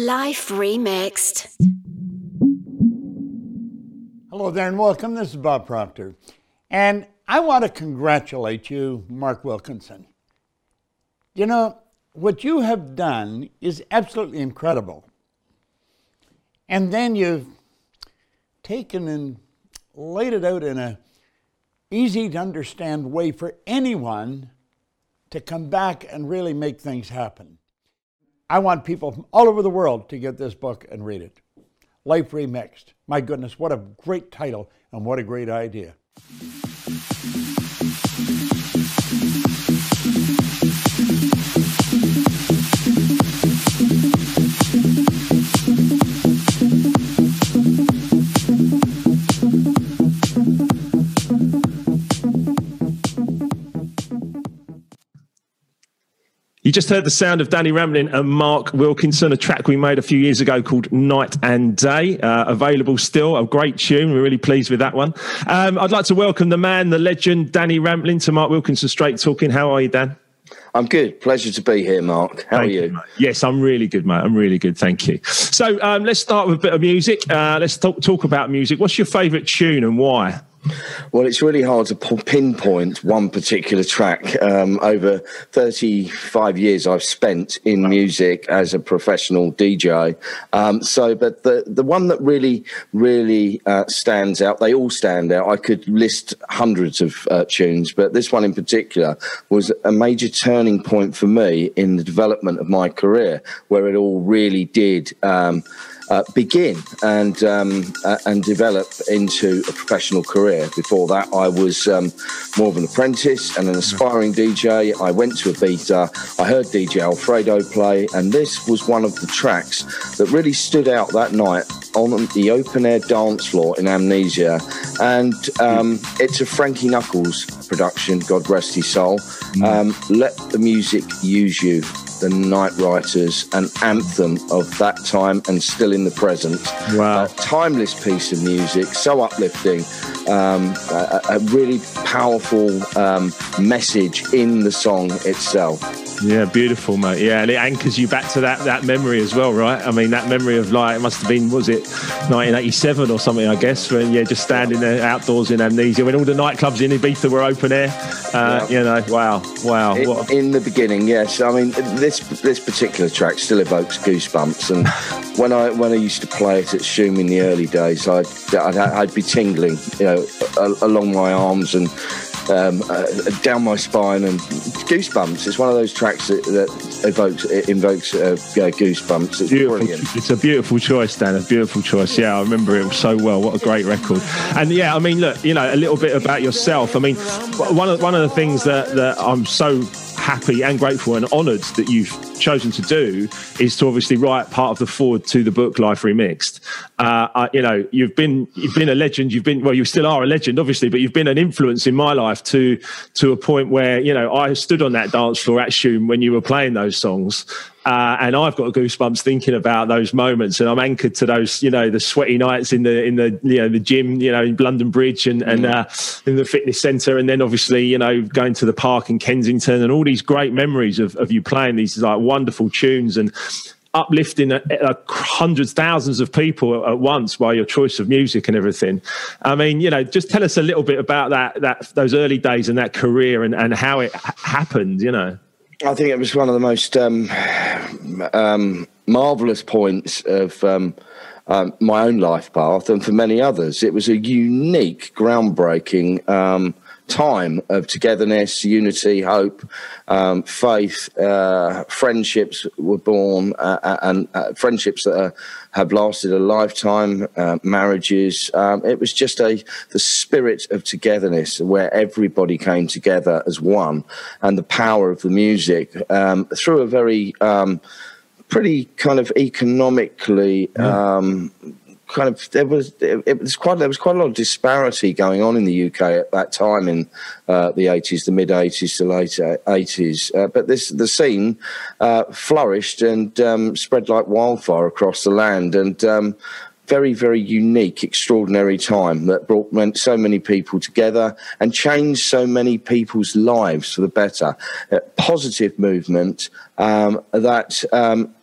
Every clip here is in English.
Life Remixed. Hello there and welcome. This is Bob Proctor. And I want to congratulate you, Mark Wilkinson. You know, what you have done is absolutely incredible. And then you've taken and laid it out in a easy to understand way for anyone to come back and really make things happen. I want people from all over the world to get this book and read it. Life Remixed. My goodness, what a great title and what a great idea. You just heard the sound of Danny Rampling and Mark Wilkinson, a track we made a few years ago called Night and Day. Uh, available still, a great tune. We're really pleased with that one. Um, I'd like to welcome the man, the legend, Danny Rampling, to Mark Wilkinson Straight Talking. How are you, Dan? I'm good. Pleasure to be here, Mark. How Thank are you? you yes, I'm really good, mate. I'm really good. Thank you. So um, let's start with a bit of music. Uh, let's talk, talk about music. What's your favourite tune and why? Well, it's really hard to pinpoint one particular track. Um, over 35 years I've spent in music as a professional DJ. Um, so, but the, the one that really, really uh, stands out, they all stand out. I could list hundreds of uh, tunes, but this one in particular was a major turning point for me in the development of my career, where it all really did. Um, uh, begin and um, uh, and develop into a professional career. Before that, I was um, more of an apprentice and an aspiring DJ. I went to Ibiza. I heard DJ Alfredo play, and this was one of the tracks that really stood out that night on the open air dance floor in Amnesia. And um, it's a Frankie Knuckles production. God rest his soul. Um, let the music use you the Night Writers, an anthem of that time and still in the present. Wow. A timeless piece of music, so uplifting, um, a, a, really powerful um, message in the song itself. Yeah, beautiful, mate. Yeah, and it anchors you back to that that memory as well, right? I mean, that memory of like it must have been was it 1987 or something, I guess, when yeah, just standing there outdoors in Amnesia when all the nightclubs in Ibiza were open air. Uh, yeah. You know, wow, wow. In, in, the beginning, yes. I mean, this this particular track still evokes goosebumps, and when I when I used to play it at Shoom in the early days, I'd I'd, I'd be tingling, you know, along my arms and um, uh, down my spine and goosebumps. It's one of those tracks that, that evokes it invokes uh, yeah, goosebumps. It's beautiful. brilliant. It's a beautiful choice, Dan. A beautiful choice. Yeah, I remember it so well. What a great record. And yeah, I mean, look, you know, a little bit about yourself. I mean, one of one of the things that that I'm so happy and grateful and honoured that you've chosen to do is to obviously write part of the foreword to the book Life Remixed. Uh, uh, you know, you've been you've been a legend. You've been well, you still are a legend, obviously, but you've been an influence in my life to to a point where you know I stood on that dance floor at Shoom when you were playing those songs, uh, and I've got goosebumps thinking about those moments, and I'm anchored to those, you know, the sweaty nights in the in the you know the gym, you know, in London Bridge and and uh, in the fitness centre, and then obviously you know going to the park in Kensington, and all these great memories of of you playing these like wonderful tunes and uplifting uh, uh, hundreds, thousands of people at once by your choice of music and everything. I mean, you know, just tell us a little bit about that that those early days and that career and and how it happened. You know. I think it was one of the most um, um, marvelous points of um, um, my own life path, and for many others, it was a unique, groundbreaking um, time of togetherness, unity, hope, um, faith. Uh, friendships were born, uh, uh and uh, friendships that are, have lasted a lifetime. Uh, marriages. Um, it was just a the spirit of togetherness where everybody came together as one, and the power of the music um, through a very um, pretty kind of economically yeah. Kind of there was it, was quite there was quite a lot of disparity going on in the UK at that time in uh, the 80s, the mid 80s to late 80s. Uh, but this the scene uh, flourished and um, spread like wildfire across the land, and um, very very unique, extraordinary time that brought so many people together and changed so many people's lives for the better. A positive movement um, that um,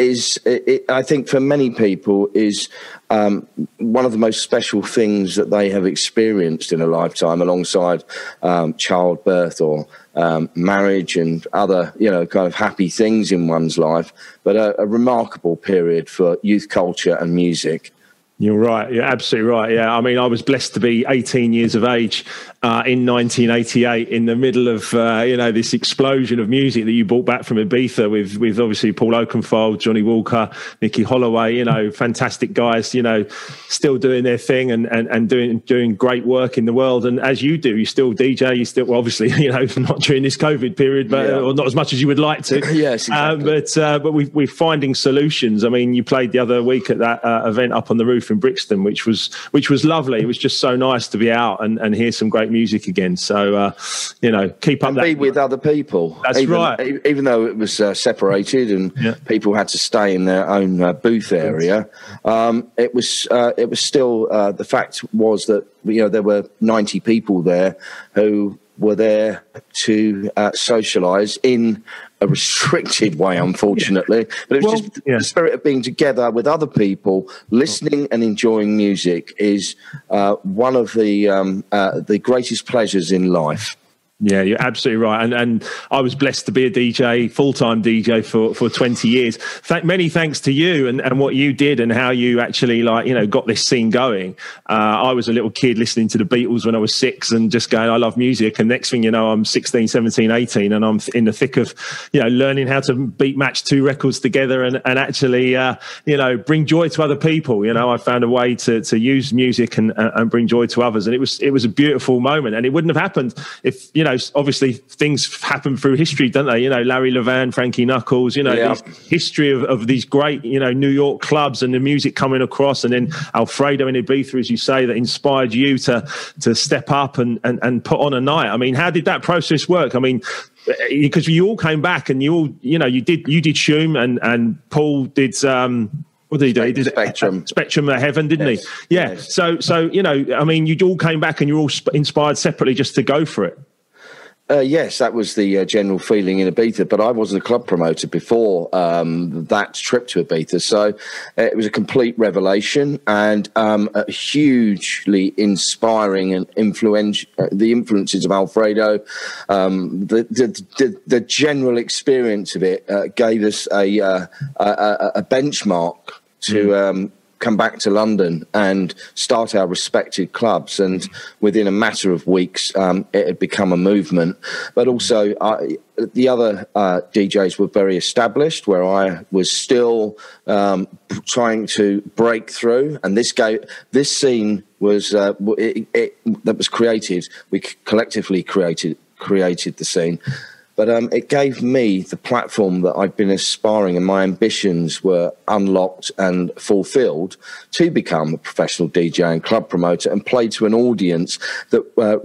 is, it, I think, for many people, is um, one of the most special things that they have experienced in a lifetime, alongside um, childbirth or um, marriage and other, you know, kind of happy things in one's life. But a, a remarkable period for youth culture and music. You're right. You're absolutely right. Yeah. I mean, I was blessed to be 18 years of age uh, in 1988 in the middle of, uh, you know, this explosion of music that you brought back from Ibiza with, with obviously Paul Oakenfold, Johnny Walker, Nicky Holloway, you know, fantastic guys, you know, still doing their thing and, and, and doing, doing great work in the world. And as you do, you still DJ, you still, well, obviously, you know, not during this COVID period, but, yeah. or not as much as you would like to. yes. Uh, exactly. but, uh, but we, we're finding solutions. I mean, you played the other week at that uh, event up on the roof in Brixton, which was which was lovely. It was just so nice to be out and, and hear some great music again. So uh, you know, keep up be with other people. That's even, right. Even though it was uh, separated and yeah. people had to stay in their own uh, booth area, um, it was uh, it was still uh, the fact was that you know there were ninety people there who were there to uh, socialise in a restricted way, unfortunately. Yeah. But it was well, just yeah. the spirit of being together with other people, listening and enjoying music is uh, one of the um, uh, the greatest pleasures in life. Yeah, you're absolutely right. And and I was blessed to be a DJ, full time DJ for, for 20 years. Many thanks to you and, and what you did and how you actually like, you know, got this scene going. Uh, I was a little kid listening to the Beatles when I was six and just going, I love music. And next thing you know, I'm 16, 17, 18, and I'm in the thick of, you know, learning how to beat match two records together and, and actually, uh, you know, bring joy to other people. You know, I found a way to, to use music and, and bring joy to others. And it was, it was a beautiful moment. And it wouldn't have happened if, you know, know, obviously things happen through history, don't they? You know, Larry Levan, Frankie Knuckles, you know, yeah. history of, of these great, you know, New York clubs and the music coming across. And then Alfredo and Ibiza, as you say, that inspired you to to step up and, and, and put on a night. I mean, how did that process work? I mean, because you all came back and you all, you know, you did you did Shoom and and Paul did um what did he do? He did Spectrum, Spectrum of Heaven, didn't yes. he? Yeah. Yes. So, so you know, I mean, you all came back and you're all inspired separately just to go for it. Uh, yes, that was the uh, general feeling in Ibiza, but I wasn't a club promoter before um, that trip to Ibiza, so uh, it was a complete revelation and um, a hugely inspiring and influential. Uh, the influences of Alfredo, um, the, the, the, the, general experience of it uh, gave us a, uh, a, a benchmark to mm come back to London and start our respected clubs. And within a matter of weeks, um, it had become a movement. But also, the other uh, DJs were very established, where I was still um, trying to break through. And this gave, this scene was uh, it, it, that was created. We collectively created created the scene but um, it gave me the platform that I'd been aspiring and my ambitions were unlocked and fulfilled to become a professional DJ and club promoter and play to an audience that uh,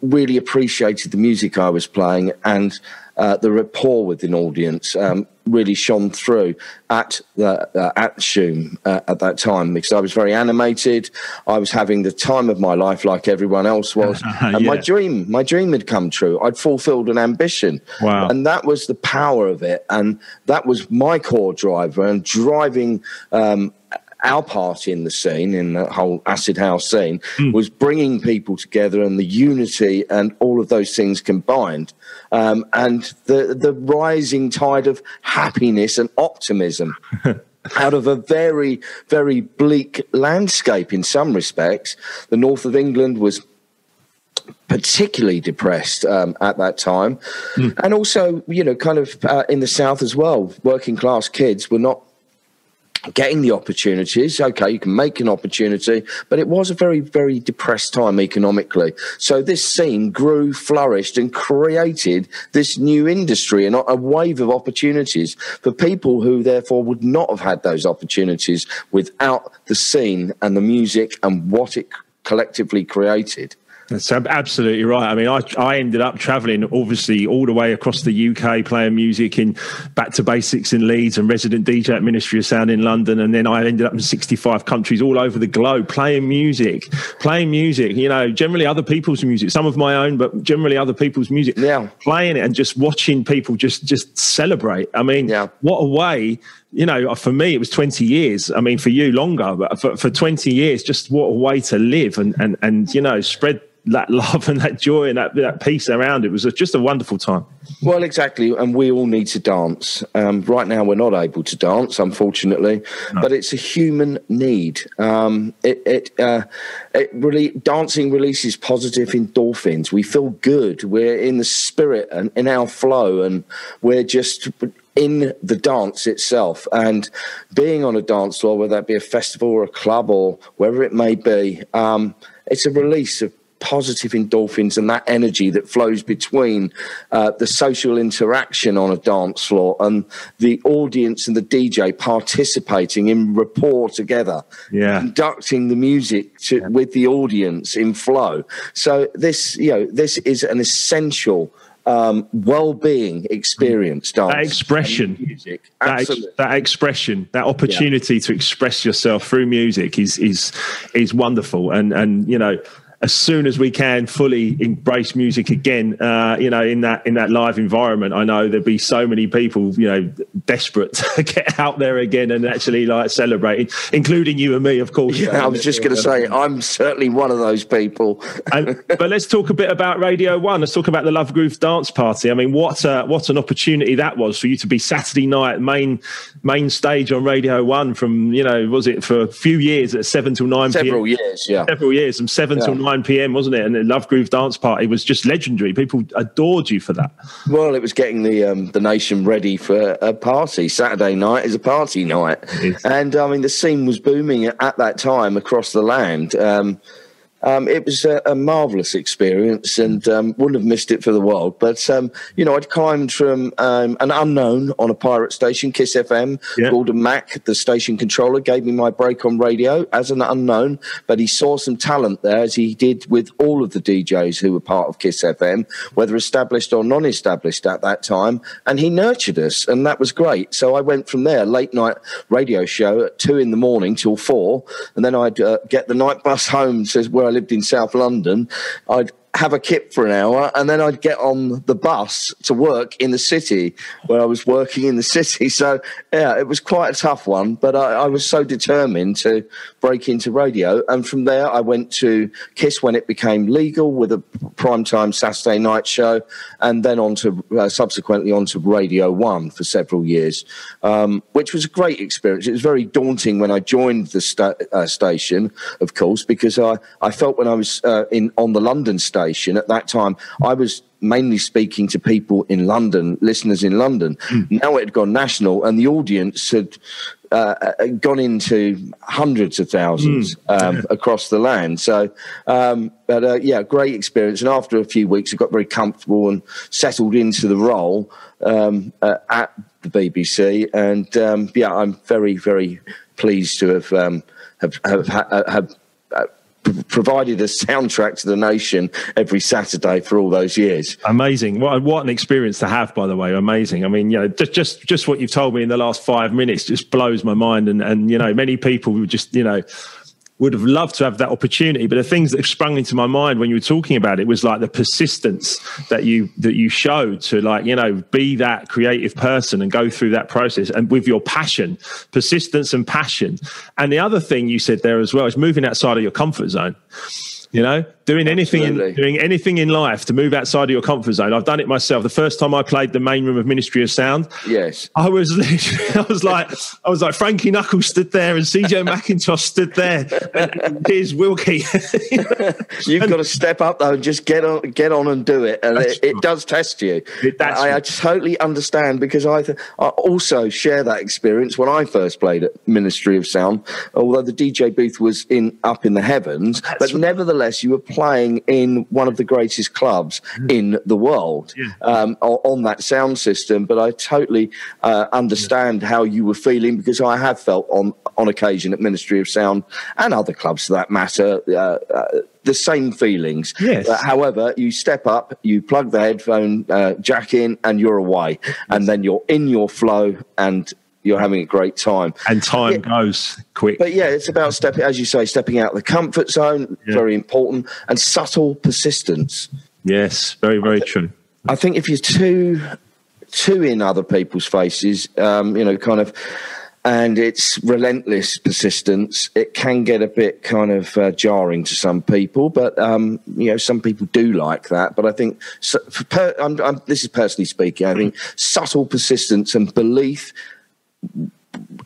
really appreciated the music I was playing and uh, the rapport with an audience. Um, really shone through at the uh, at Shoom uh, at that time because I was very animated. I was having the time of my life like everyone else was, and yeah. my dream my dream had come true. I'd fulfilled an ambition, wow. and that was the power of it, and that was my core driver and driving. Um, our part in the scene, in the whole acid house scene, mm. was bringing people together and the unity and all of those things combined, um, and the the rising tide of happiness and optimism. out of a very, very bleak landscape in some respects. The north of England was particularly depressed um, at that time. Mm. And also, you know, kind of uh, in the south as well, working class kids were not getting the opportunities. Okay, you can make an opportunity, but it was a very, very depressed time economically. So this scene grew, flourished, and created this new industry and a wave of opportunities for people who therefore would not have had those opportunities without the scene and the music and what it collectively created. That's absolutely right. I mean, I, I ended up traveling obviously all the way across the UK playing music in Back to Basics in Leeds and resident DJ at Ministry of Sound in London. And then I ended up in 65 countries all over the globe playing music, playing music, you know, generally other people's music, some of my own, but generally other people's music, yeah. playing it and just watching people just, just celebrate. I mean, yeah. what a way you know, for me, it was 20 years. I mean, for you, longer, but for, for 20 years, just what a way to live and, and, and, you know, spread that love and that joy and that, that peace around it was just a wonderful time. Well, exactly. And we all need to dance. Um, right now, we're not able to dance, unfortunately, no. but it's a human need. Um, it, it, uh, it really, dancing releases positive endorphins. We feel good. We're in the spirit and in our flow, and we're just in the dance itself and being on a dance floor, whether that be a festival or a club or wherever it may be, um, it's a release of positive endorphins and that energy that flows between uh, the social interaction on a dance floor and the audience and the DJ participating in rapport together, yeah. conducting the music to, yeah. with the audience in flow. So this, you know, this is an essential um, well-being experience dance that expression music. That, ex- that, expression that opportunity yeah. to express yourself through music is is is wonderful. And and you know as soon as we can fully embrace music again, uh, you know, in that in that live environment, I know there'd be so many people, you know, desperate to get out there again and actually like celebrating, including you and me, of course. Yeah, I was just going to say, I'm certainly one of those people. and, but let's talk a bit about Radio One. Let's talk about the Love Groove Dance Party. I mean, what uh, what an opportunity that was for you to be Saturday night main main stage on Radio One from you know was it for a few years at seven till nine. Several PM, years, yeah. Several years from seven yeah. till nine 9 p.m., wasn't it? And the Love Groove Dance Party was just legendary. People adored you for that. Well, it was getting the um, the nation ready for a party. Saturday night is a party night, and I mean the scene was booming at that time across the land. Um, um, it was a, a marvelous experience and um, wouldn't have missed it for the world. But, um, you know, I'd climbed from um, an unknown on a pirate station, Kiss FM. Yeah. Gordon Mac, the station controller, gave me my break on radio as an unknown, but he saw some talent there, as he did with all of the DJs who were part of Kiss FM, whether established or non established at that time. And he nurtured us, and that was great. So I went from there, late night radio show at two in the morning till four, and then I'd uh, get the night bus home to where I lived in South London, I'd have a kip for an hour, and then I'd get on the bus to work in the city where I was working in the city. So, yeah, it was quite a tough one, but I, I, was so determined to break into radio. And from there, I went to Kiss when it became legal with a primetime Saturday night show, and then on to uh, subsequently on to Radio One for several years, um, which was a great experience. It was very daunting when I joined the sta- uh, station, of course, because I, I felt when I was uh, in on the London station station at that time, I was mainly speaking to people in London, listeners in London. Mm. Now it had gone national, and the audience had uh, uh, gone into hundreds of thousands mm. um, across the land. So, um, but uh, yeah, great experience. And after a few weeks, I got very comfortable and settled into the role um, uh, at the BBC. And um, yeah, I'm very, very pleased to have um, have, have, have provided a soundtrack to the nation every Saturday for all those years. Amazing! What what an experience to have, by the way. Amazing. I mean, you know, just just just what you've told me in the last five minutes just blows my mind, and and you know, many people just you know would have loved to have that opportunity. But the things that sprung into my mind when you were talking about it was like the persistence that you that you showed to like you know be that creative person and go through that process and with your passion, persistence and passion. And the other thing you said there as well is moving outside of your comfort zone. You know, doing anything in, doing anything in life to move outside of your comfort zone. I've done it myself. The first time I played the main room of Ministry of Sound, yes, I was I was like I was like Frankie Knuckles stood there and CJ Mackintosh stood there. And here's Wilkie. You've and, got to step up though and just get on get on and do it, and it, it, does test you. It, I, I, totally understand because I I also share that experience when I first played at Ministry of Sound. Although the DJ booth was in up in the heavens, That's but right. nevertheless you were playing in one of the greatest clubs mm. in the world yeah. um, on that sound system. But I totally uh, understand how you were feeling because I have felt on on occasion at Ministry of Sound and other clubs for that matter. Uh, uh, the same feelings. Yes. Uh, however, you step up, you plug the headphone uh, jack in, and you're away, yes. and then you're in your flow, and you're having a great time. And time yeah. goes quick. But yeah, it's about stepping, as you say, stepping out of the comfort zone, yeah. very important, and subtle persistence. Yes, very, very I th- true. I think if you're too, too in other people's faces, um, you know, kind of and it's relentless persistence. It can get a bit kind of uh, jarring to some people, but um, you know, some people do like that. But I think, so, per, I'm, I'm, this is personally speaking, I think subtle persistence and belief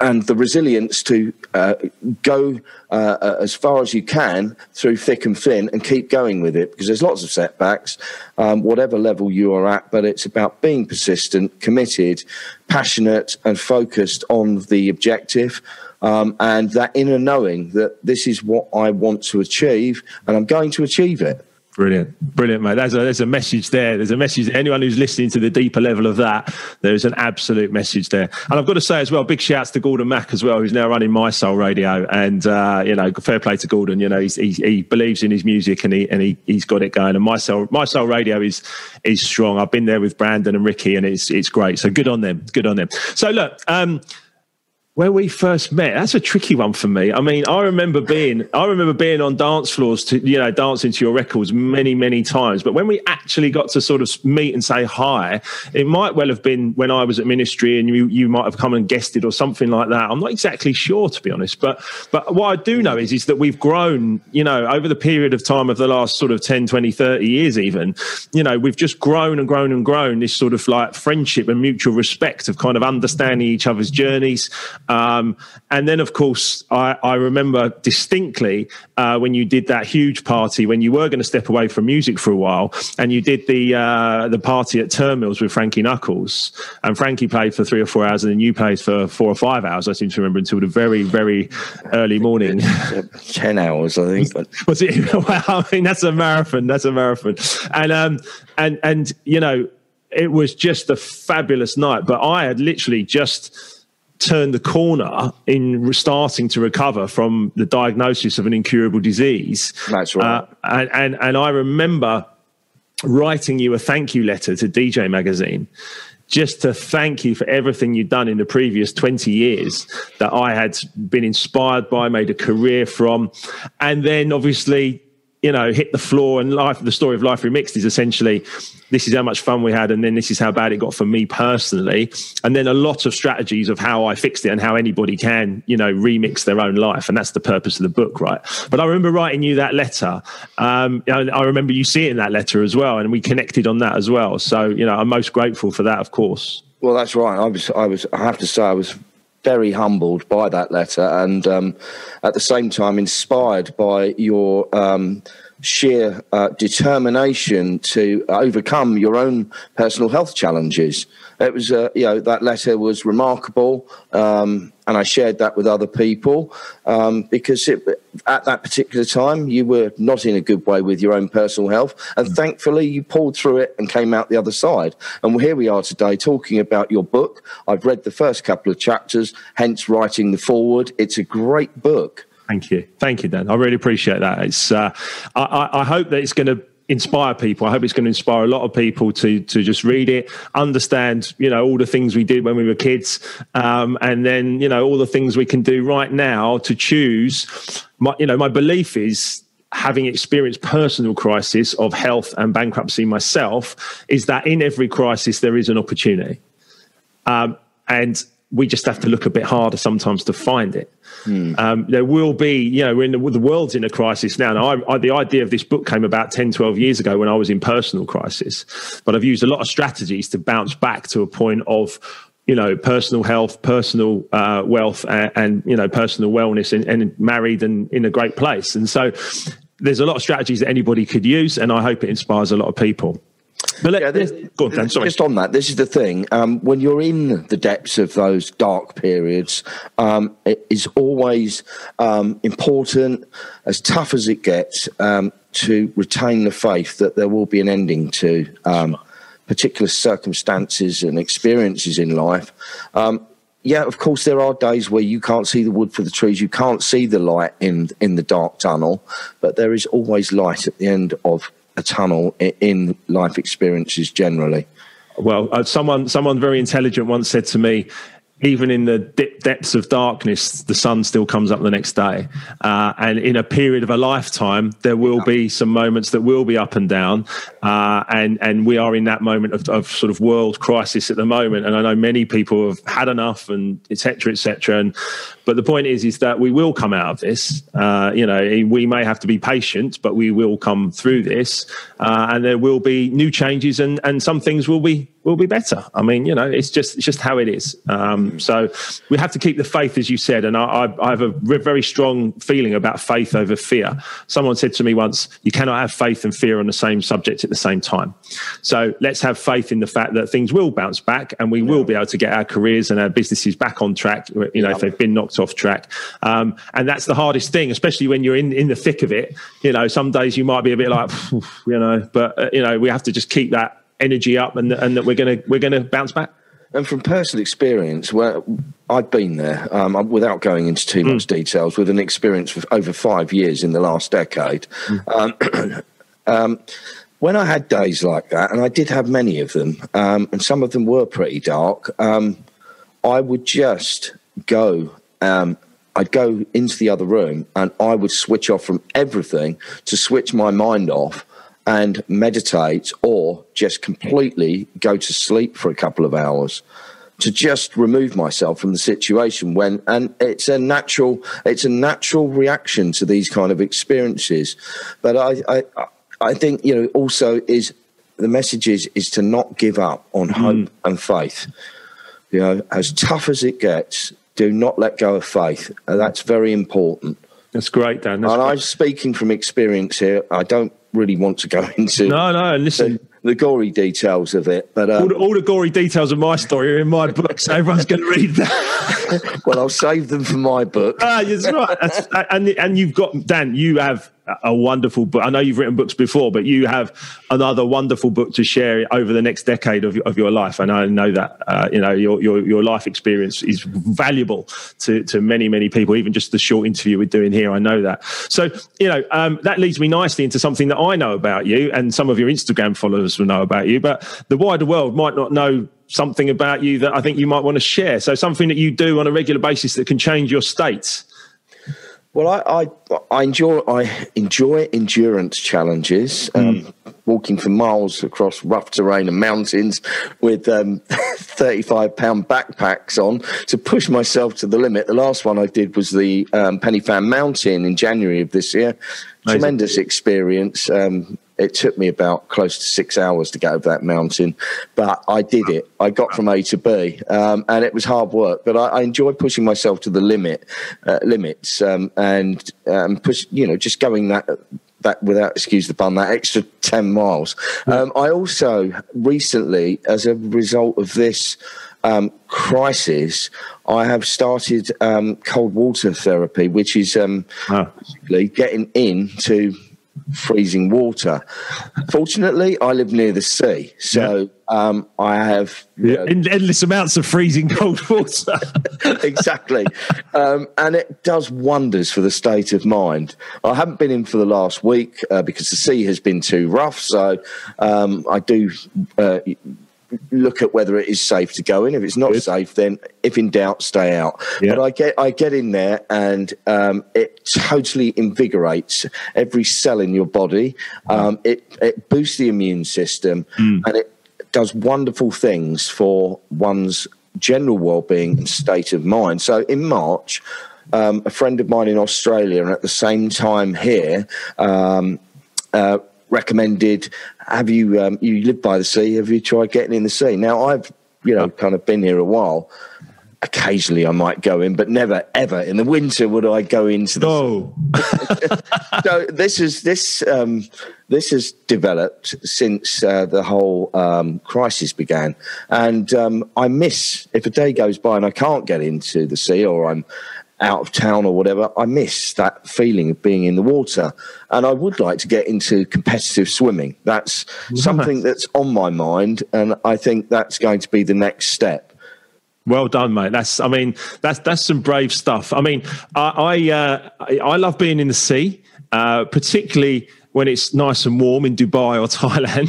and the resilience to uh, go uh, uh, as far as you can through thick and thin and keep going with it because there's lots of setbacks, um, whatever level you are at, but it's about being persistent, committed, passionate, and focused on the objective. Um, and that inner knowing that this is what I want to achieve and I'm going to achieve it. Brilliant, brilliant, mate. There's a there's a message there. There's a message. Anyone who's listening to the deeper level of that, there's an absolute message there. And I've got to say as well, big shouts to Gordon Mac as well, who's now running Mi-Soul Radio. And uh, you know, fair play to Gordon. You know, he's, he, he believes in his music and he and he he's got it going. And Mi-Soul My Soul Radio is is strong. I've been there with Brandon and Ricky, and it's it's great. So good on them. Good on them. So look. um where we first met that's a tricky one for me. I mean i remember being i remember being on dance floors to you know dancing to your records many many times. But when we actually got to sort of meet and say hi it might well have been when i was at ministry and you you might have come and guested or something like that. I'm not exactly sure to be honest. But but what i do know is is that we've grown you know over the period of time of the last sort of 10 20 30 years even you know we've just grown and grown and grown this sort of like friendship and mutual respect of kind of understanding each other's journeys um, and then, of course, I, I remember distinctly uh, when you did that huge party when you were going to step away from music for a while, and you did the uh, the party at Turnmills with Frankie Knuckles, and Frankie played for three or four hours, and then you played for four or five hours. I seem to remember until the very very early morning. Ten hours, I think. Was it? Well, I mean, that's a marathon. That's a marathon, and um, and and you know, it was just a fabulous night. But I had literally just turned the corner in starting to recover from the diagnosis of an incurable disease. That's right. Uh, and, and, and I remember writing you a thank you letter to DJ Magazine just to thank you for everything you've done in the previous 20 years that I had been inspired by, made a career from. And then obviously you know, hit the floor and life. The story of life remixed is essentially this is how much fun we had, and then this is how bad it got for me personally, and then a lot of strategies of how I fixed it and how anybody can, you know, remix their own life, and that's the purpose of the book, right? But I remember writing you that letter. Um, I remember you seeing that letter as well, and we connected on that as well. So, you know, I'm most grateful for that, of course. Well, that's right. I was, I was, I have to say, I was very humbled by that letter, and um, at the same time inspired by your um, sheer uh, determination to overcome your own personal health challenges. It was, uh, you know, that letter was remarkable, um, and I shared that with other people um, because it, at that particular time you were not in a good way with your own personal health, and thankfully you pulled through it and came out the other side. And here we are today talking about your book. I've read the first couple of chapters, hence writing the foreword. It's a great book. Thank you, thank you, Dan. I really appreciate that. It's uh, I, I hope that it's going to inspire people. I hope it's going to inspire a lot of people to to just read it, understand, you know, all the things we did when we were kids, um, and then you know all the things we can do right now to choose. My, you know, my belief is having experienced personal crisis of health and bankruptcy myself is that in every crisis there is an opportunity, um, and we just have to look a bit harder sometimes to find it. Mm. Um, there will be, you know, in the, the world's in a crisis now. Now, I, I, the idea of this book came about 10, 12 years ago when I was in personal crisis. But I've used a lot of strategies to bounce back to a point of, you know, personal health, personal uh, wealth, and, and, you know, personal wellness, and, and married and in a great place. And so, there's a lot of strategies that anybody could use, and I hope it inspires a lot of people. But let, yeah, go on, Dan, sorry. Just on that, this is the thing. Um, when you're in the depths of those dark periods, um, it is always um, important, as tough as it gets, um, to retain the faith that there will be an ending to um, particular circumstances and experiences in life. Um, yeah, of course, there are days where you can't see the wood for the trees, you can't see the light in in the dark tunnel, but there is always light at the end of a tunnel in life experiences generally? Well, uh, someone someone very intelligent once said to me, even in the depths of darkness, the sun still comes up the next day. Uh, and in a period of a lifetime, there will be some moments that will be up and down. Uh, and, and we are in that moment of, of, sort of world crisis at the moment. And I know many people have had enough and et cetera, et cetera. And, but the point is, is that we will come out of this. Uh, you know, we may have to be patient, but we will come through this. Uh, and there will be new changes and, and some things will be will be better. I mean, you know, it's just it's just how it is. Um, so we have to keep the faith, as you said, and I, I, have a very strong feeling about faith over fear. Someone said to me once, "You cannot have faith and fear on the same subject at the same time." So let's have faith in the fact that things will bounce back, and we will be able to get our careers and our businesses back on track. You know, if they've been knocked off track, um, and that's the hardest thing, especially when you're in in the thick of it. You know, some days you might be a bit like, you know, but uh, you know, we have to just keep that energy up and, and that we're going to we're going to bounce back? And from personal experience, where I've been there, um, without going into too much mm. details, with an experience of over five years in the last decade. Mm. Um, um, when I had days like that, and I did have many of them, um, and some of them were pretty dark, um, I would just go. Um, I'd go into the other room and I would switch off from everything to switch my mind off and meditate or just completely go to sleep for a couple of hours to just remove myself from the situation when and it's a natural it's a natural reaction to these kind of experiences. But i i i think you know also is the message is is to not give up on mm. hope and faith. You know as tough as it gets do not let go of faith. And that's very important. That's great dan. That's and great. i'm speaking from experience here. I don't really want to go into. No, no. Listen, the, the gory details of it, but um, all, the, all, the, gory details of my story are in my book, so everyone's going to read that. well, I'll save them for my book. Ah, that's right. That's, and and you've got Dan. You have a wonderful book. I know you've written books before, but you have another wonderful book to share over the next decade of, of your life. And I know that uh, you know your, your your life experience is valuable to to many many people. Even just the short interview we're doing here, I know that. So you know um, that leads me nicely into something that I know about you, and some of your Instagram followers will know about you, but the wider world might not know something about you that I think you might want to share. So something that you do on a regular basis that can change your state. Well, I, I, I enjoy I enjoy endurance challenges, um, mm. walking for miles across rough terrain and mountains with um, thirty five pound backpacks on to push myself to the limit. The last one I did was the um, Pen y Fan Mountain in January of this year. Amazing. Tremendous experience. Um, it took me about close to six hours to get over that mountain, but I did it. I got from A to B, um, and it was hard work. But I, I enjoy pushing myself to the limit, uh, limits, um, and um, push. You know, just going that that without excuse the pun that extra 10 miles um, i also recently as a result of this um, crisis i have started um, cold water therapy which is um, oh. basically getting into freezing water. Fortunately, I live near the sea, so yeah. um, I have yeah, endless amounts of freezing cold water. exactly, um, and it does wonders for the state of mind. I haven't been in for the last week uh, because the sea has been too rough, so um, I do. Uh, look at whether it is safe to go in. If it's not Good. safe, then if in doubt, stay out. Yeah. But I get I get in there, and um, it totally invigorates every cell in your body. Um, it it boosts the immune system, mm. and it does wonderful things for one's general well-being and state of mind. So in March. Um, a friend of mine in Australia, and at the same time here, um, uh, recommended have you um, you live by the sea have you tried getting in the sea? Now i've you know kind of been here a while. Occasionally i might go in but never ever. In the winter would i go into the no. so this is this um, this has developed since uh, the whole um, crisis began. And um, i miss if a day goes by and i can't get into the sea or i'm out of town or whatever, I miss that feeling of being in the water. And I would like to get into competitive swimming. That's nice. something that's on my mind. And I think that's going to be the next step. Well done, mate. That's, I mean, that's that's some brave stuff. I mean, I I, uh, I love being in the sea, uh, particularly when it's nice and warm in Dubai or Thailand.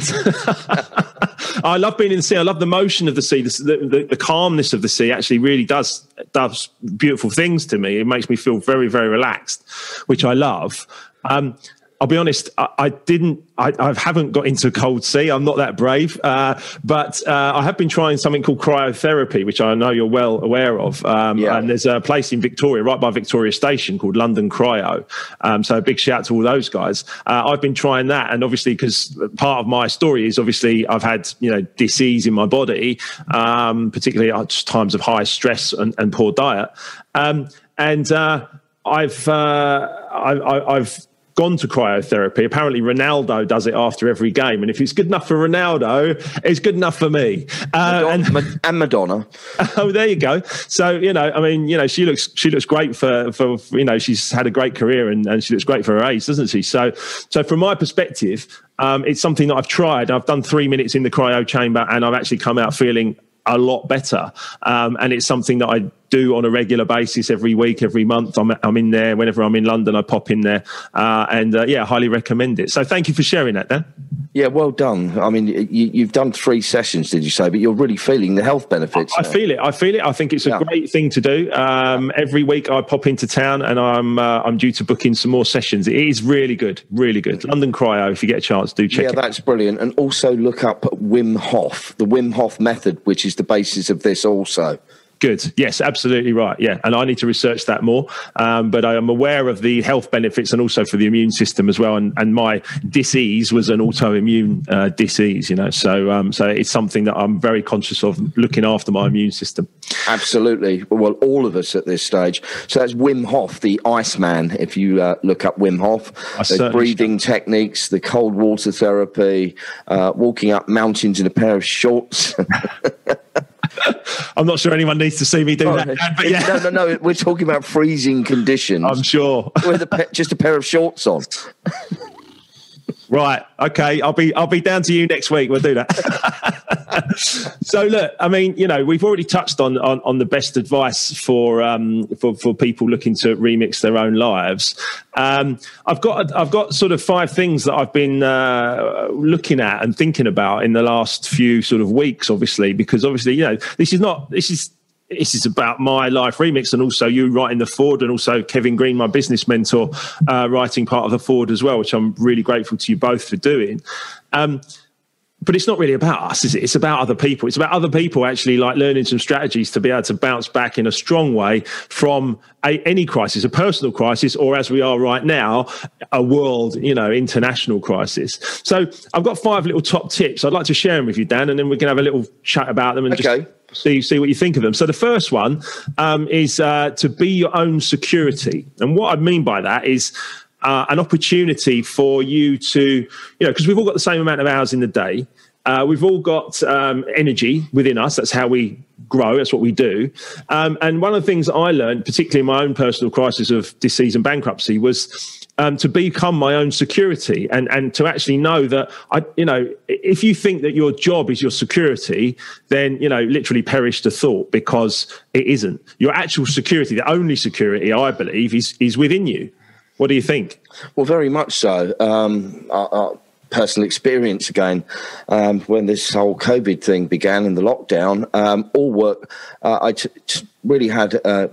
I love being in the sea. I love the motion of the sea. The, the, the, calmness of the sea actually really does does beautiful things to me. It makes me feel very very relaxed, which I love. Um, I'll be honest, I, I didn't, I, I, haven't got into cold sea. I'm not that brave, uh, but uh, I have been trying something called cryotherapy, which I know you're well aware of. Um, yeah. And there's a place in Victoria, right by Victoria Station, called London Cryo. Um, so a big shout to all those guys. Uh, I've been trying that, and obviously, because part of my story is obviously I've had you know disease in my body, um, particularly at times of high stress and, and poor diet, um, and uh, I've, uh, I, I've gone to cryotherapy. Apparently, Ronaldo does it after every game, and if it's good enough for Ronaldo, it's good enough for me. Uh, Madonna, and, and, Madonna. Oh, there you go. So you know, I mean, you know, she looks she looks great for for you know she's had a great career and, and she looks great for her age, doesn't she? So so from my perspective. Um, it's something that I've tried. I've done three minutes in the cryo chamber, and I've actually come out feeling a lot better. Um, and it's something that I do on a regular basis every week, every month. I'm, I'm in there whenever I'm in London. I pop in there, uh, and uh, yeah, highly recommend it. So thank you for sharing that, Dan. Yeah, well done. I mean, you, have done three sessions, did you say? But you're really feeling the health benefits. I, I feel it. I feel it. I think it's a yeah. great thing to do. Um, every week I pop into town, and I'm uh, I'm due to book in some more sessions. It is really good, really good. London Cryo, if you get a chance, do check. Yeah, that's brilliant. And also look up Wim Hof, the Wim Hof method, which is the basis of this also. Good. Yes, absolutely right. Yeah, and I need to research that more. Um, but I am aware of the health benefits and also for the immune system as well. And, and my disease was an autoimmune uh, disease, you know. So um, so it's something that I'm very conscious of looking after my immune system. Absolutely. Well, all of us at this stage. So that's Wim Hof, the Iceman. If you uh, look up Wim Hof, the breathing should. techniques, the cold water therapy, uh, walking up mountains in a pair of shorts. I'm not sure anyone needs to see me do oh, that. But yeah. No, no, no. We're talking about freezing conditions. I'm sure. With a just a pair of shorts on. Right. Okay. I'll be I'll be down to you next week. We'll do that. so look, I mean, you know, we've already touched on on, on the best advice for um for, for people looking to remix their own lives. Um, I've got I've got sort of five things that I've been uh, looking at and thinking about in the last few sort of weeks. Obviously, because obviously, you know, this is not this is this is about my life remix and also you writing the foreword and also Kevin Green, my business mentor, uh, writing part of the foreword as well, which I'm really grateful to you both for doing. Um, but it's not really about us, is it? It's about other people. It's about other people actually like learning some strategies to be able to bounce back in a strong way from a, any crisis, a personal crisis, or as we are right now, a world, you know, international crisis. So I've got five little top tips. I'd like to share them with you, Dan, and then we can have a little chat about them and okay. just see see what you think of them. So the first one um, is uh, to be your own security, and what I mean by that is. Uh, an opportunity for you to, you know, because we've all got the same amount of hours in the day. Uh, we've all got um, energy within us. That's how we grow. That's what we do. Um, and one of the things I learned, particularly in my own personal crisis of disease and bankruptcy, was um, to become my own security and, and to actually know that I, you know, if you think that your job is your security, then, you know, literally perish the thought because it isn't. Your actual security, the only security I believe is, is within you. What do you think? Well, very much so. Um, our, personal experience again um, when this whole COVID thing began in the lockdown. Um, all work, uh, I t- t- really had uh,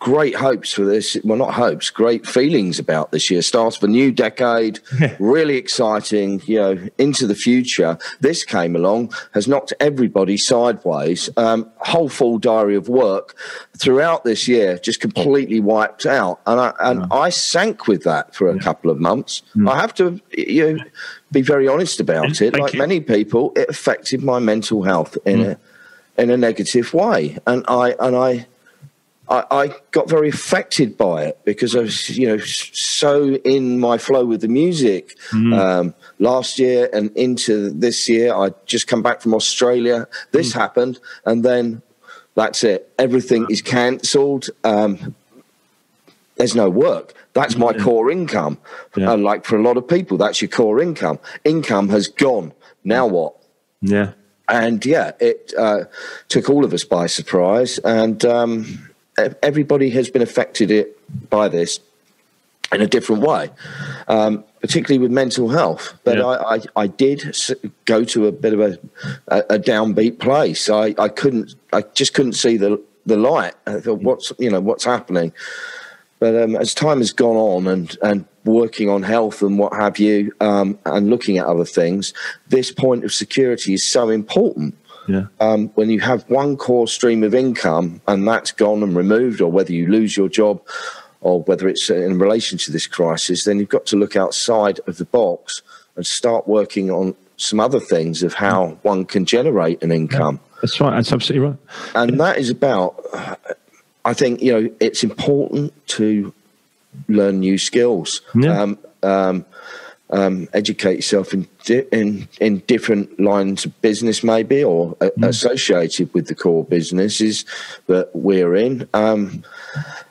great hopes for this. Well, not hopes, great feelings about this year. Starts of a new decade, really exciting, you know, into the future. This came along, has knocked everybody sideways. Um, whole full diary of work throughout this year just completely wiped out. And I, and I sank with that for a yeah. couple of months. Mm. I have to, you know, be very honest about it. Thank like you. many people, it affected my mental health in mm. a in a negative way. And I and I I, I, got very affected by it because I was, you know, so in my flow with the music. Mm. Um, last year and into this year, I just come back from Australia. This mm. happened, and then that's it. Everything is cancelled. Um, there's no work. That's my yeah. core income. Yeah. And like for a lot of people, that's your core income. Income has gone. Now what? Yeah. And yeah, it uh, took all of us by surprise. And um, everybody has been affected it by this. in a different way, um, particularly with mental health. But Yeah. I, I, I did go to a bit of a, a, a downbeat place. I, I couldn't, I just couldn't see the the light. I thought, what's you know what's happening? But um, as time has gone on and, and working on health and what have you, um, and looking at other things, this point of security is so important. Yeah. Um, when you have one core stream of income and that's gone and removed, or whether you lose your job, or whether it's in relation to this crisis, then you've got to look outside of the box and start working on some other things of how one can generate an income That's right. That's absolutely right. and that is about i think you know it's important to learn new skills Yeah. um, um, um, educate yourself in, di- in in different lines of business maybe or uh, associated with the core businesses that we're in um,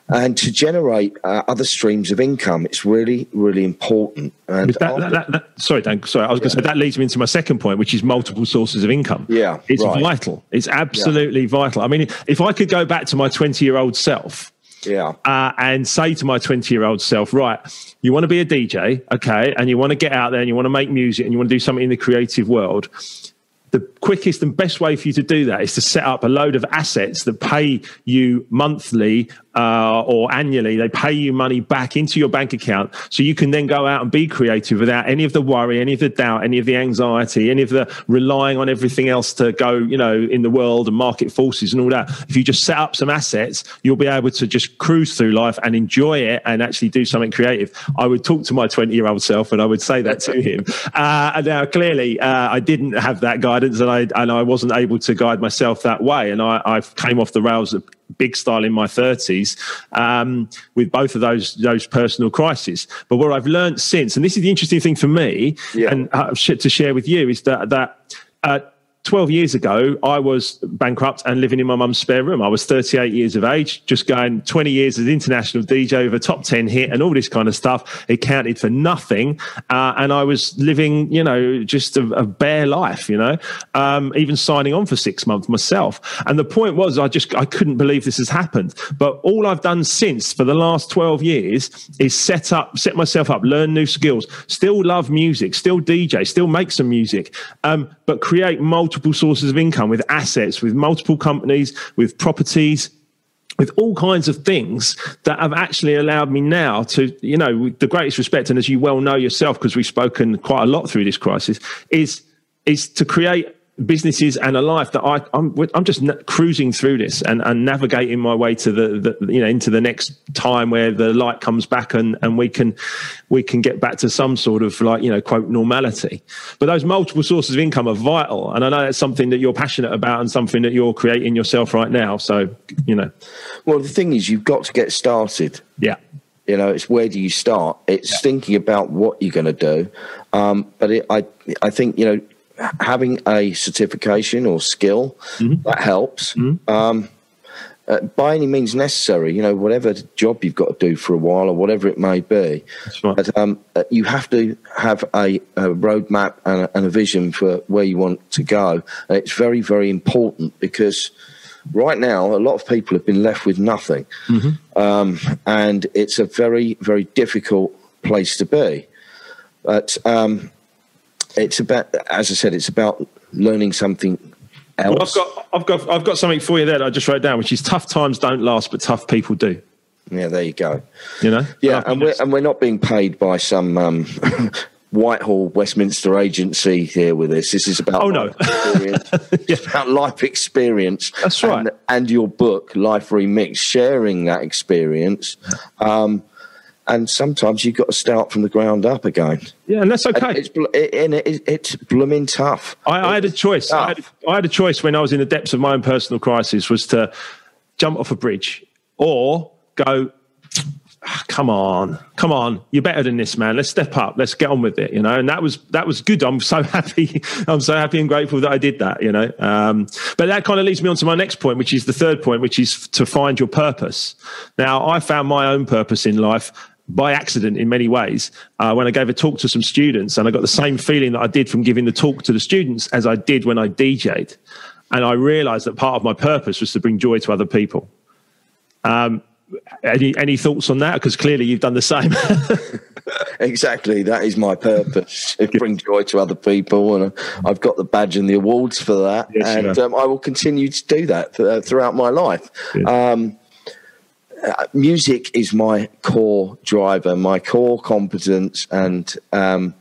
and to generate uh, other streams of income it's really really important and that, after- that, that, sorry, Dan. Sorry, I was going to say that leads me into my second point, which is multiple sources of income. Yeah, it's right. vital. It's absolutely vital. I mean, if I could go back to my twenty-year-old self yeah uh, and say to my twenty-year-old self, right, you want to be a DJ, okay, and you want to get out there and you want to make music and you want to do something in the creative world. The quickest and best way for you to do that is to set up a load of assets that pay you monthly uh, or annually. They pay you money back into your bank account, so you can then go out and be creative without any of the worry, any of the doubt, any of the anxiety, any of the relying on everything else to go, you know, in the world and market forces and all that. If you just set up some assets, you'll be able to just cruise through life and enjoy it and actually do something creative. I would talk to my 20 year old self and I would say that to him. Uh, now, clearly, uh, I didn't have that guidance and I, and I wasn't able to guide myself that way. And I, I came off the rails big style in my 30s um, with both of those those personal crises. But what I've learned since, and this is the interesting thing for me, Yeah. and uh, to share with you, is that that. Uh, 12 years ago, I was bankrupt and living in my mum's spare room. I was 38 years of age, just going 20 years as international DJ with a top 10 hit and all this kind of stuff. It counted for nothing. Uh, and I was living, you know, just a, a bare life, you know, um, even signing on for six months myself. And the point was, I just, I couldn't believe this has happened. But all I've done since for the last 12 years is set up, set myself up, learn new skills, still love music, still DJ, still make some music, um, but create multiple sources of income with assets, with multiple companies, with properties, with all kinds of things that have actually allowed me now to, you know, with the greatest respect, and as you well know yourself, because we've spoken quite a lot through this crisis, is is to create businesses and a life that I, I'm, I'm just n- cruising through this and, and navigating my way to the, the, you know, into the next time where the light comes back and, and we can, we can get back to some sort of like, you know, quote normality. But those multiple sources of income are vital. And I know that's something that you're passionate about and something that you're creating yourself right now. So, you know, well the thing is you've got to get started yeah. You know, it's where do you start? It's thinking about what you're going to do. Um, but it, I, I think you know, having a certification or skill that helps. Um, uh, by any means necessary, you know, whatever job you've got to do for a while or whatever it may be, right. but um, uh, you have to have a, a roadmap and a, and a vision for where you want to go. And it's very, very important because right now a lot of people have been left with nothing, um, and it's a very, very difficult place to be. But um, it's about, as I said, it's about learning something Well, I've else. got, I've got, I've got something for you there that I just wrote down, which is tough times don't last, but tough people do. yeah, there you go. You know? Yeah, and we're and we're not being paid by some um, Whitehall Westminster agency here with this. This is about Oh, no. experience. It's about life experience. That's right. And, and your book, Life Remix, sharing that experience. Um, and sometimes you've got to start from the ground up again. yeah, and that's okay. It's bl- it, and it, it's blooming tough. I, I had a choice. I had, I had a choice when I was in the depths of my own personal crisis was to jump off a bridge or go, "Ah, come on, come on, you're better than this, man. Let's step up. Let's get on with it, you know. And that was that was good. I'm so happy. I'm so happy and grateful that I did that, you know. Um, but that kind of leads me on to my next point, which is the third point, which is to find your purpose. Now, I found my own purpose in life by accident in many ways uh, when I gave a talk to some students, and I got the same feeling that I did from giving the talk to the students as I did when I DJ'd. And I realized that part of my purpose was to bring joy to other people. Um, any any thoughts on that? Because clearly you've done the same. exactly, that is my purpose: bring joy to other people, and I've got the badge and the awards for that, yes, and um, I will continue to do that th- throughout my life. Um, uh, music is my core driver, my core competence, and um,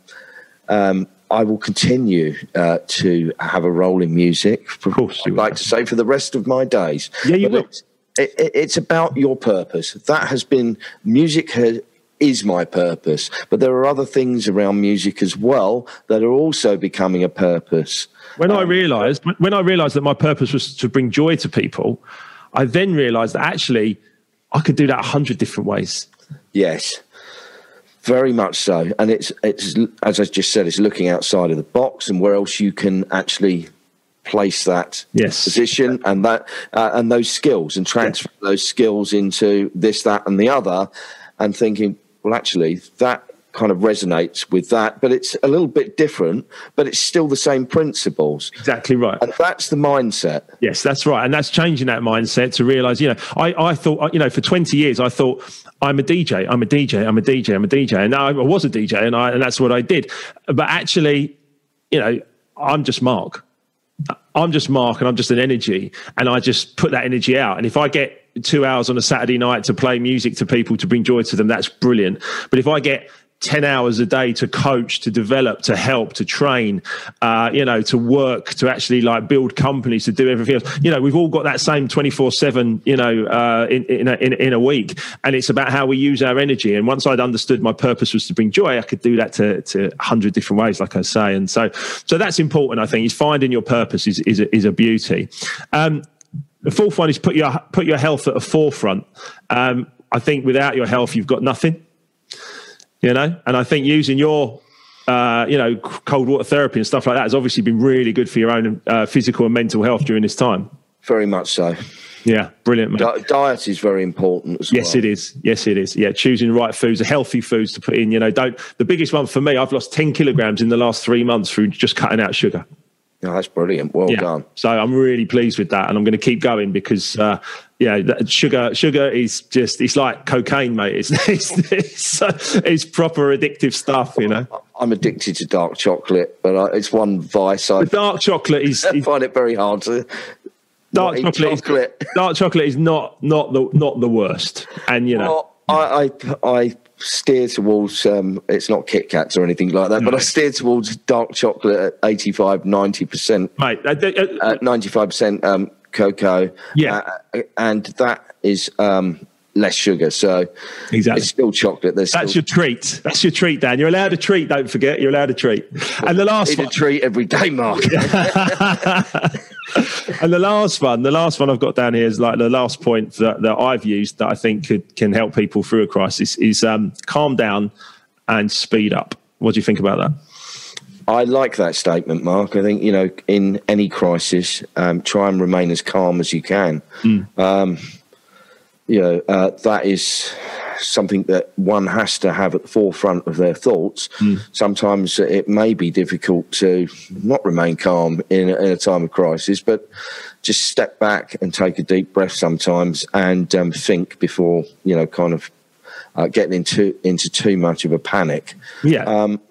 um, I will continue uh, to have a role in music. Of course, I'd like to say for the rest of my days. Yeah, you will. It's, it, it's about your purpose. That has been music has, is my purpose, but there are other things around music as well that are also becoming a purpose. When um, I realised, when I realised that my purpose was to bring joy to people, I then realised that actually I could do that a hundred different ways. Yes. Very much so, and it's it's as I just said, it's looking outside of the box and where else you can actually place that yes. position and that uh, and those skills and transfer yeah. those skills into this, that, and the other, and thinking, well, actually, that kind of resonates with that, but it's a little bit different, but it's still the same principles. Exactly right. And that's the mindset. Yes, that's right. And that's changing that mindset to realize, you know, I, I thought, you know, for 20 years, I thought, I'm a DJ, I'm a DJ, I'm a DJ, I'm a DJ. And I was a DJ and, I, and that's what I did. But actually, you know, I'm just Mark. I'm just Mark and I'm just an energy and I just put that energy out. And if I get two hours on a Saturday night to play music to people to bring joy to them, that's brilliant. But if I get 10 hours a day to coach, to develop, to help, to train, uh, you know, to work, to actually like build companies, to do everything else. You know, we've all got that same 24 seven, you know, uh, in, in, a, in, in, a week. And it's about how we use our energy. And once I'd understood my purpose was to bring joy, I could do that to, to a hundred different ways, like I say. And so, so that's important. I think is finding your purpose is, is a, is a beauty. Um, the fourth one is put your, put your health at the forefront. Um, I think without your health, you've got nothing you know. And I think using your uh, you know, cold water therapy and stuff like that has obviously been really good for your own uh, physical and mental health during this time. Very much so. Yeah, brilliant. Di- diet is very important as yes, well. Yes, it is. Yes, it is. Yeah, choosing the right foods, the healthy foods to put in. You know, don't. The biggest one for me, I've lost ten kilograms in the last three months through just cutting out sugar. Oh, that's brilliant. Well yeah. done. So I'm really pleased with that, and I'm going to keep going because, uh, yeah, sugar sugar is just it's like cocaine, mate. It's it's, it's, uh, it's, proper addictive stuff, you know. I'm addicted to dark chocolate, but I, it's one vice. I the dark chocolate is. I find it very hard to. Dark chocolate, chocolate. Is, dark chocolate is not not the not the worst, and you know. Well, I, I I steer towards um, it's not Kit Kats or anything like that, no. but I steer towards dark chocolate at 85, 90 percent. Mate, uh, ninety five percent um, cocoa. Yeah, uh, and that is um, less sugar. So exactly, it's still chocolate. There's that's still... your treat. That's your treat, Dan. You're allowed a treat. Don't forget, you're allowed a treat. And the last Eat one, a treat every day, Mark. and the last one, the last one I've got down here is like the last point that, that I've used that I think could can help people through a crisis is um, calm down and speed up. What do you think about that? I like that statement, Mark. I think you know, in any crisis, um, try and remain as calm as you can. Mm. Um, you know, uh, that is something that one has to have at the forefront of their thoughts. Mm. Sometimes it may be difficult to not remain calm in, in, a time of crisis, but just step back and take a deep breath sometimes and um, think before you know, kind of uh, getting into into too much of a panic. Yeah. Um,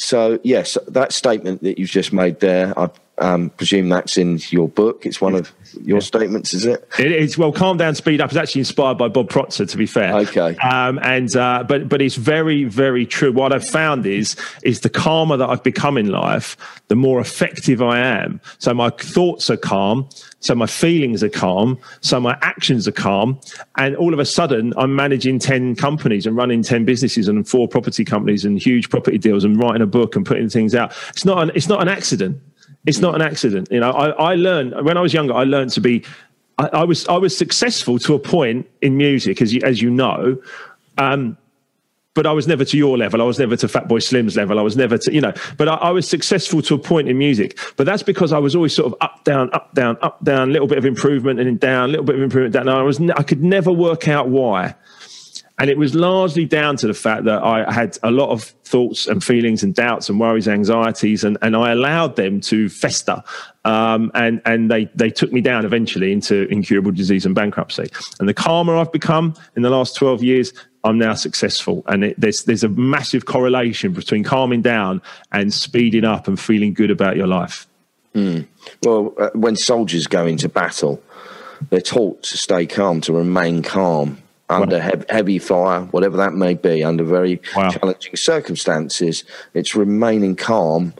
so yes, that statement that you've just made there, I um, presume that's in your book. It's one of your yeah. statements, is it? It is. Well, calm down, speed up is actually inspired by Bob Proctor, to be fair. Okay. Um, and uh, but but it's very very true. What I've found is is the calmer that I've become in life, the more effective I am. So my thoughts are calm. So my feelings are calm. So my actions are calm. And all of a sudden, I'm managing 10 companies and running 10 businesses and four property companies and huge property deals and writing a book and putting things out. It's not an, it's not an accident. It's not an accident. You know, I, I learned when I was younger, I learned to be, I, I, was, I was successful to a point in music, as you, as you know. Um, but I was never to your level. I was never to Fatboy Slim's level. I was never to, you know, but I, I, was successful to a point in music. But that's because I was always sort of up, down, up, down, up, down, little bit of improvement and then down, little bit of improvement, down. And I was, I could never work out why. And it was largely down to the fact that I had a lot of thoughts and feelings and doubts and worries, anxieties, and, and I allowed them to fester. Um, and and they they took me down eventually into incurable disease and bankruptcy. And the calmer I've become in the last 12 years, I'm now successful. And it, there's there's a massive correlation between calming down and speeding up and feeling good about your life. Mm. Well, uh, when soldiers go into battle, they're taught to stay calm, to remain calm under wow. he- heavy fire, whatever that may be, under very wow. challenging circumstances. It's remaining calm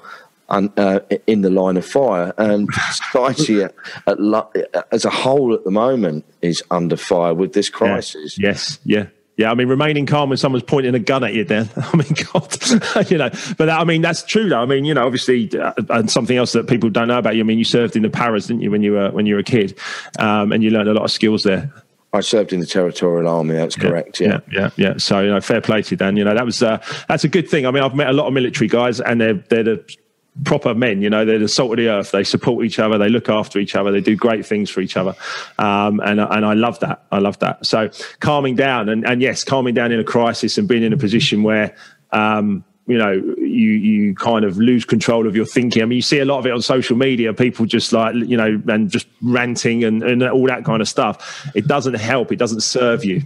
uh, in the line of fire. And society at, at lo- as a whole at the moment is under fire with this crisis. Yeah. Yes, yeah. Yeah, I mean, remaining calm when someone's pointing a gun at you, then I mean, God, you know. But that, I mean, that's true, though. I mean, you know, obviously, uh, and something else that people don't know about you. I mean, you served in the Paras, didn't you, when you were when you were a kid, um, and you learned a lot of skills there. I served in the Territorial Army. That's yeah, correct. Yeah. yeah, yeah, yeah. So you know, fair play to you, Dan. You know, that was uh, that's a good thing. I mean, I've met a lot of military guys, and they're they're the proper men. You know, they're the salt of the earth. They support each other. They look after each other. They do great things for each other. Um, and and I love that. I love that. So calming down and, and yes, calming down in a crisis and being in a position where. Um, you know, you you kind of lose control of your thinking. I mean, you see a lot of it on social media. People just like you know, and just ranting and, and all that kind of stuff. It doesn't help. It doesn't serve you.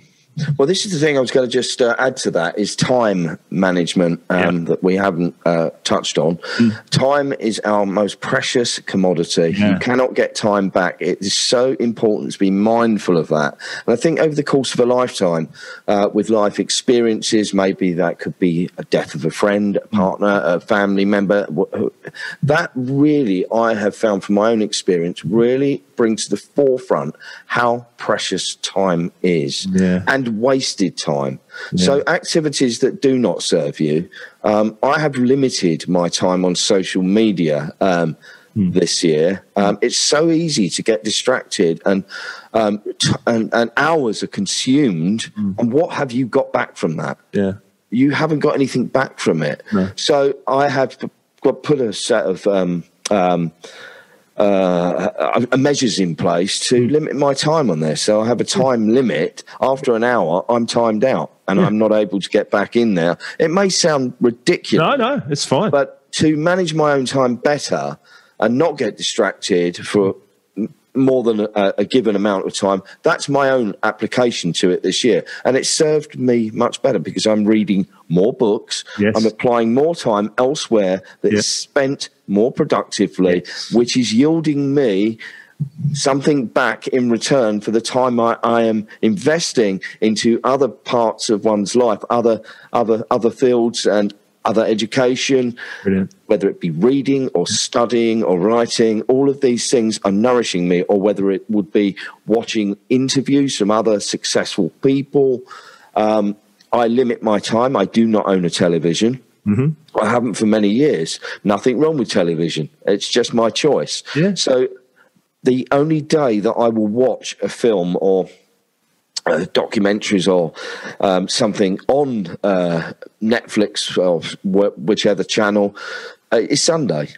Well, this is the thing I was going to just uh, add to that is time management um, yeah. that we haven't uh, touched on. Mm. Time is our most precious commodity. Yeah. You cannot get time back. It is so important to be mindful of that. And I think over the course of a lifetime, uh, with life experiences, maybe that could be a death of a friend, a partner, a family member. That really, I have found from my own experience, really brings to the forefront how precious time is yeah. and wasted time. Yeah. So, activities that do not serve you, um, I have limited my time on social media. Um, hmm. This year, um, it's so easy to get distracted, and um, t- and, and, hours are consumed. Hmm. And what have you got back from that? Yeah, you haven't got anything back from it. No. So I have put a set of um, um, uh, measures in place to hmm. limit my time on this. So I have a time limit. After an hour, I'm timed out and yeah. I'm not able to get back in there. It may sound ridiculous. No, no, it's fine. But to manage my own time better and not get distracted for more than a, a, given amount of time. That's my own application to it this year. And it served me much better because I'm reading more books. Yes. I'm applying more time elsewhere that yes. is spent more productively, yes. which is yielding me something back in return for the time I, I, am investing into other parts of one's life, other other other fields and other education, Brilliant. whether it be reading or studying or writing, all of these things are nourishing me, or whether it would be watching interviews from other successful people. Um, I limit my time. I do not own a television. Mm-hmm. I haven't for many years. Nothing wrong with television. It's just my choice. Yeah. So the only day that I will watch a film or uh, documentaries or um, something on uh, Netflix or whichever channel uh, is Sunday.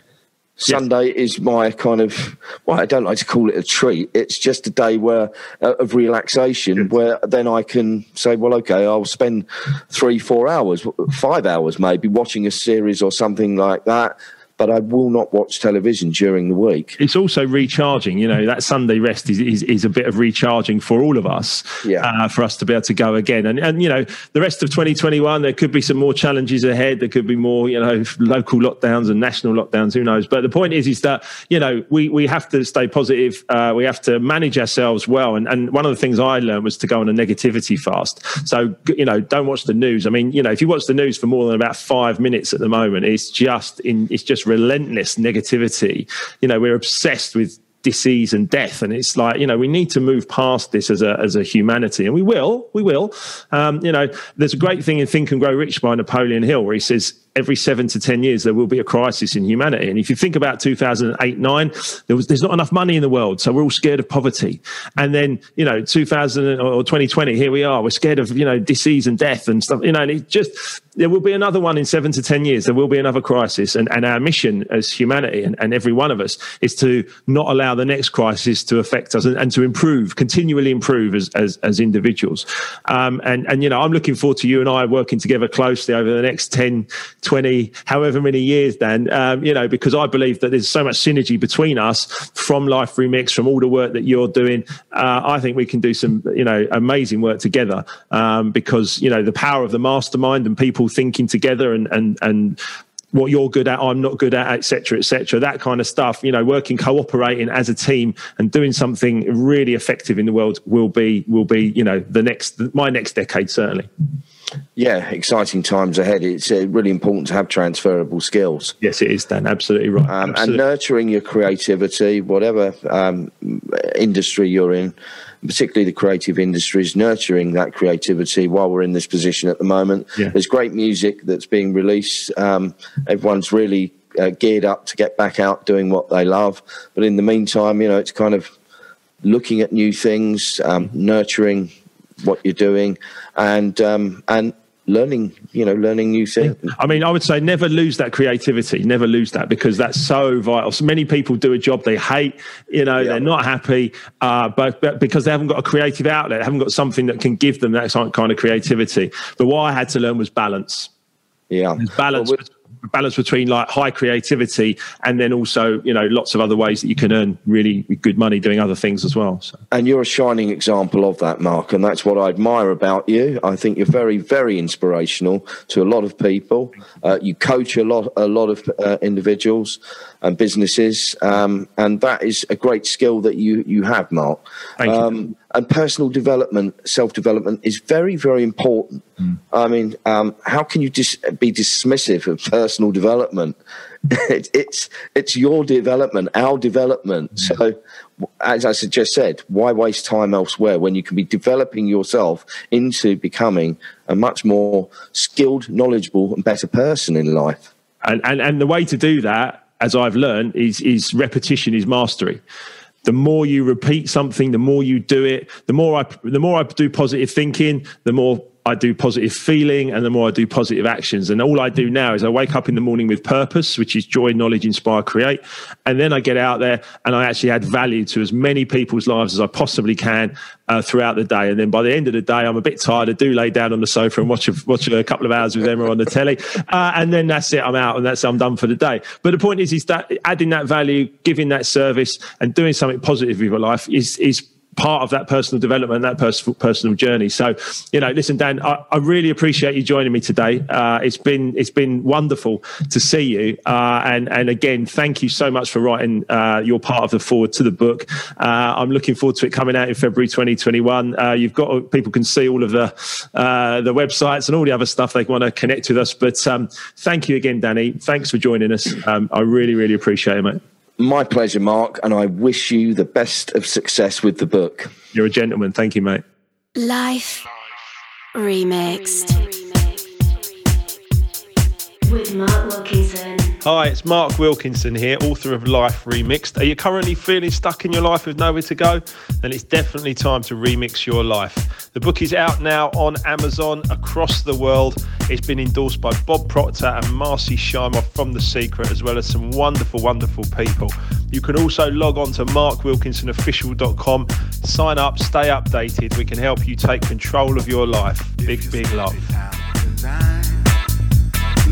Sunday is my kind of well, I don't like to call it a treat. It's just a day where uh, of relaxation, yes. where then I can say, well, okay, I'll spend three, four hours, five hours maybe watching a series or something like that, but I will not watch television during the week. It's also recharging. You know, that Sunday rest is, is, is a bit of recharging for all of us, yeah. Uh, for us to be able to go again. And, and, you know, the rest of 2021, there could be some more challenges ahead. There could be more, you know, local lockdowns and national lockdowns. Who knows? But the point is, is that, you know, we, we have to stay positive. Uh, we have to manage ourselves well. And, and one of the things I learned was to go on a negativity fast. So, you know, don't watch the news. I mean, you know, if you watch the news for more than about five minutes at the moment, it's just in, it's just relentless negativity. You know, we're obsessed with disease and death and it's like you know we need to move past this as a as a humanity and we will we will um, you know there's a great thing in think and grow rich by napoleon hill where he says every seven to 10 years, there will be a crisis in humanity. And if you think about 2008, nine, there was, there's not enough money in the world. So we're all scared of poverty. And then, you know, 2000 or 2020, here we are. We're scared of, you know, disease and death and stuff, you know, and it just, there will be another one in seven to 10 years. There will be another crisis. And, and our mission as humanity and, and every one of us is to not allow the next crisis to affect us and, and to improve, continually improve as, as, as individuals. Um, and, and, you know, I'm looking forward to you and I working together closely over the next 10, 20, however many years, Dan, um, you know, because I believe that there's so much synergy between us from Life Remix, from all the work that you're doing. Uh, I think we can do some, you know, amazing work together um, because, you know, the power of the mastermind and people thinking together and and and what you're good at, I'm not good at, etc., etc. That kind of stuff. You know, working, cooperating as a team, and doing something really effective in the world will be will be you know the next my next decade certainly. Yeah, exciting times ahead. It's uh, really important to have transferable skills. Yes, it is, Dan. Absolutely right. Um, Absolutely. And nurturing your creativity, whatever um, industry you're in, particularly the creative industries, nurturing that creativity while we're in this position at the moment. Yeah. There's great music that's being released. Um, everyone's really uh, geared up to get back out doing what they love. But in the meantime, you know, it's kind of looking at new things, um, nurturing what you're doing, and um, and learning you know learning new things. I mean i would say never lose that creativity. Never lose that because that's so vital. So many people do a job they hate you know yeah. they're not happy uh, but, but because they haven't got a creative outlet haven't got something that can give them that kind of creativity. But what i had to learn was balance. Yeah. There's balance well, balance between like high creativity and then also you know lots of other ways that you can earn really good money doing other things as well so. and you're a shining example of that mark and that's what i admire about you. I think you're very very inspirational to a lot of people. Uh, you coach a lot a lot of uh, individuals and businesses um, and that is a great skill that you you have mark. Thank um, you and personal development, self development is very, very important. Mm. I mean, um, how can you dis- be dismissive of personal development? it, it's it's your development, our development. Mm. So, as I just said, why waste time elsewhere when you can be developing yourself into becoming a much more skilled, knowledgeable, and better person in life? And and, and the way to do that, as I've learned, is is repetition is mastery the more you repeat something, the more you do it, the more I the more I do positive thinking, the more I do positive feeling and the more I do positive actions. And all I do now is I wake up in the morning with purpose, which is joy, knowledge, inspire, create. And then I get out there and I actually add value to as many people's lives as I possibly can uh, throughout the day. And then by the end of the day, I'm a bit tired. I do lay down on the sofa and watch a, watch a couple of hours with Emma on the telly. Uh, and then that's it. I'm out and that's I'm done for the day. But the point is, is that adding that value, giving that service and doing something positive with your life is, is part of that personal development, that personal personal journey. So, you know, listen, Dan, I, I really appreciate you joining me today. Uh, it's been it's been wonderful to see you, uh, and and again, thank you so much for writing uh, your part of the foreword to the book. Uh, I'm looking forward to it coming out in February 2021. Uh, you've got people can see all of the uh, the websites and all the other stuff they want to connect with us. But um, thank you again, Danny. Thanks for joining us. Um, I really really appreciate it, mate. My pleasure, Mark, and I wish you the best of success with the book. You're a gentleman. Thank you, mate. Life Remixed with Mark Wilkinson. Hi, it's Mark Wilkinson here, author of Life Remixed. Are you currently feeling stuck in your life with nowhere to go? Then it's definitely time to remix your life. The book is out now on Amazon across the world. It's been endorsed by Bob Proctor and Marcy Shimoff from The Secret, as well as some wonderful, wonderful people. You can also log on to markwilkinsonofficial.com, sign up, stay updated. We can help you take control of your life. Big, big love.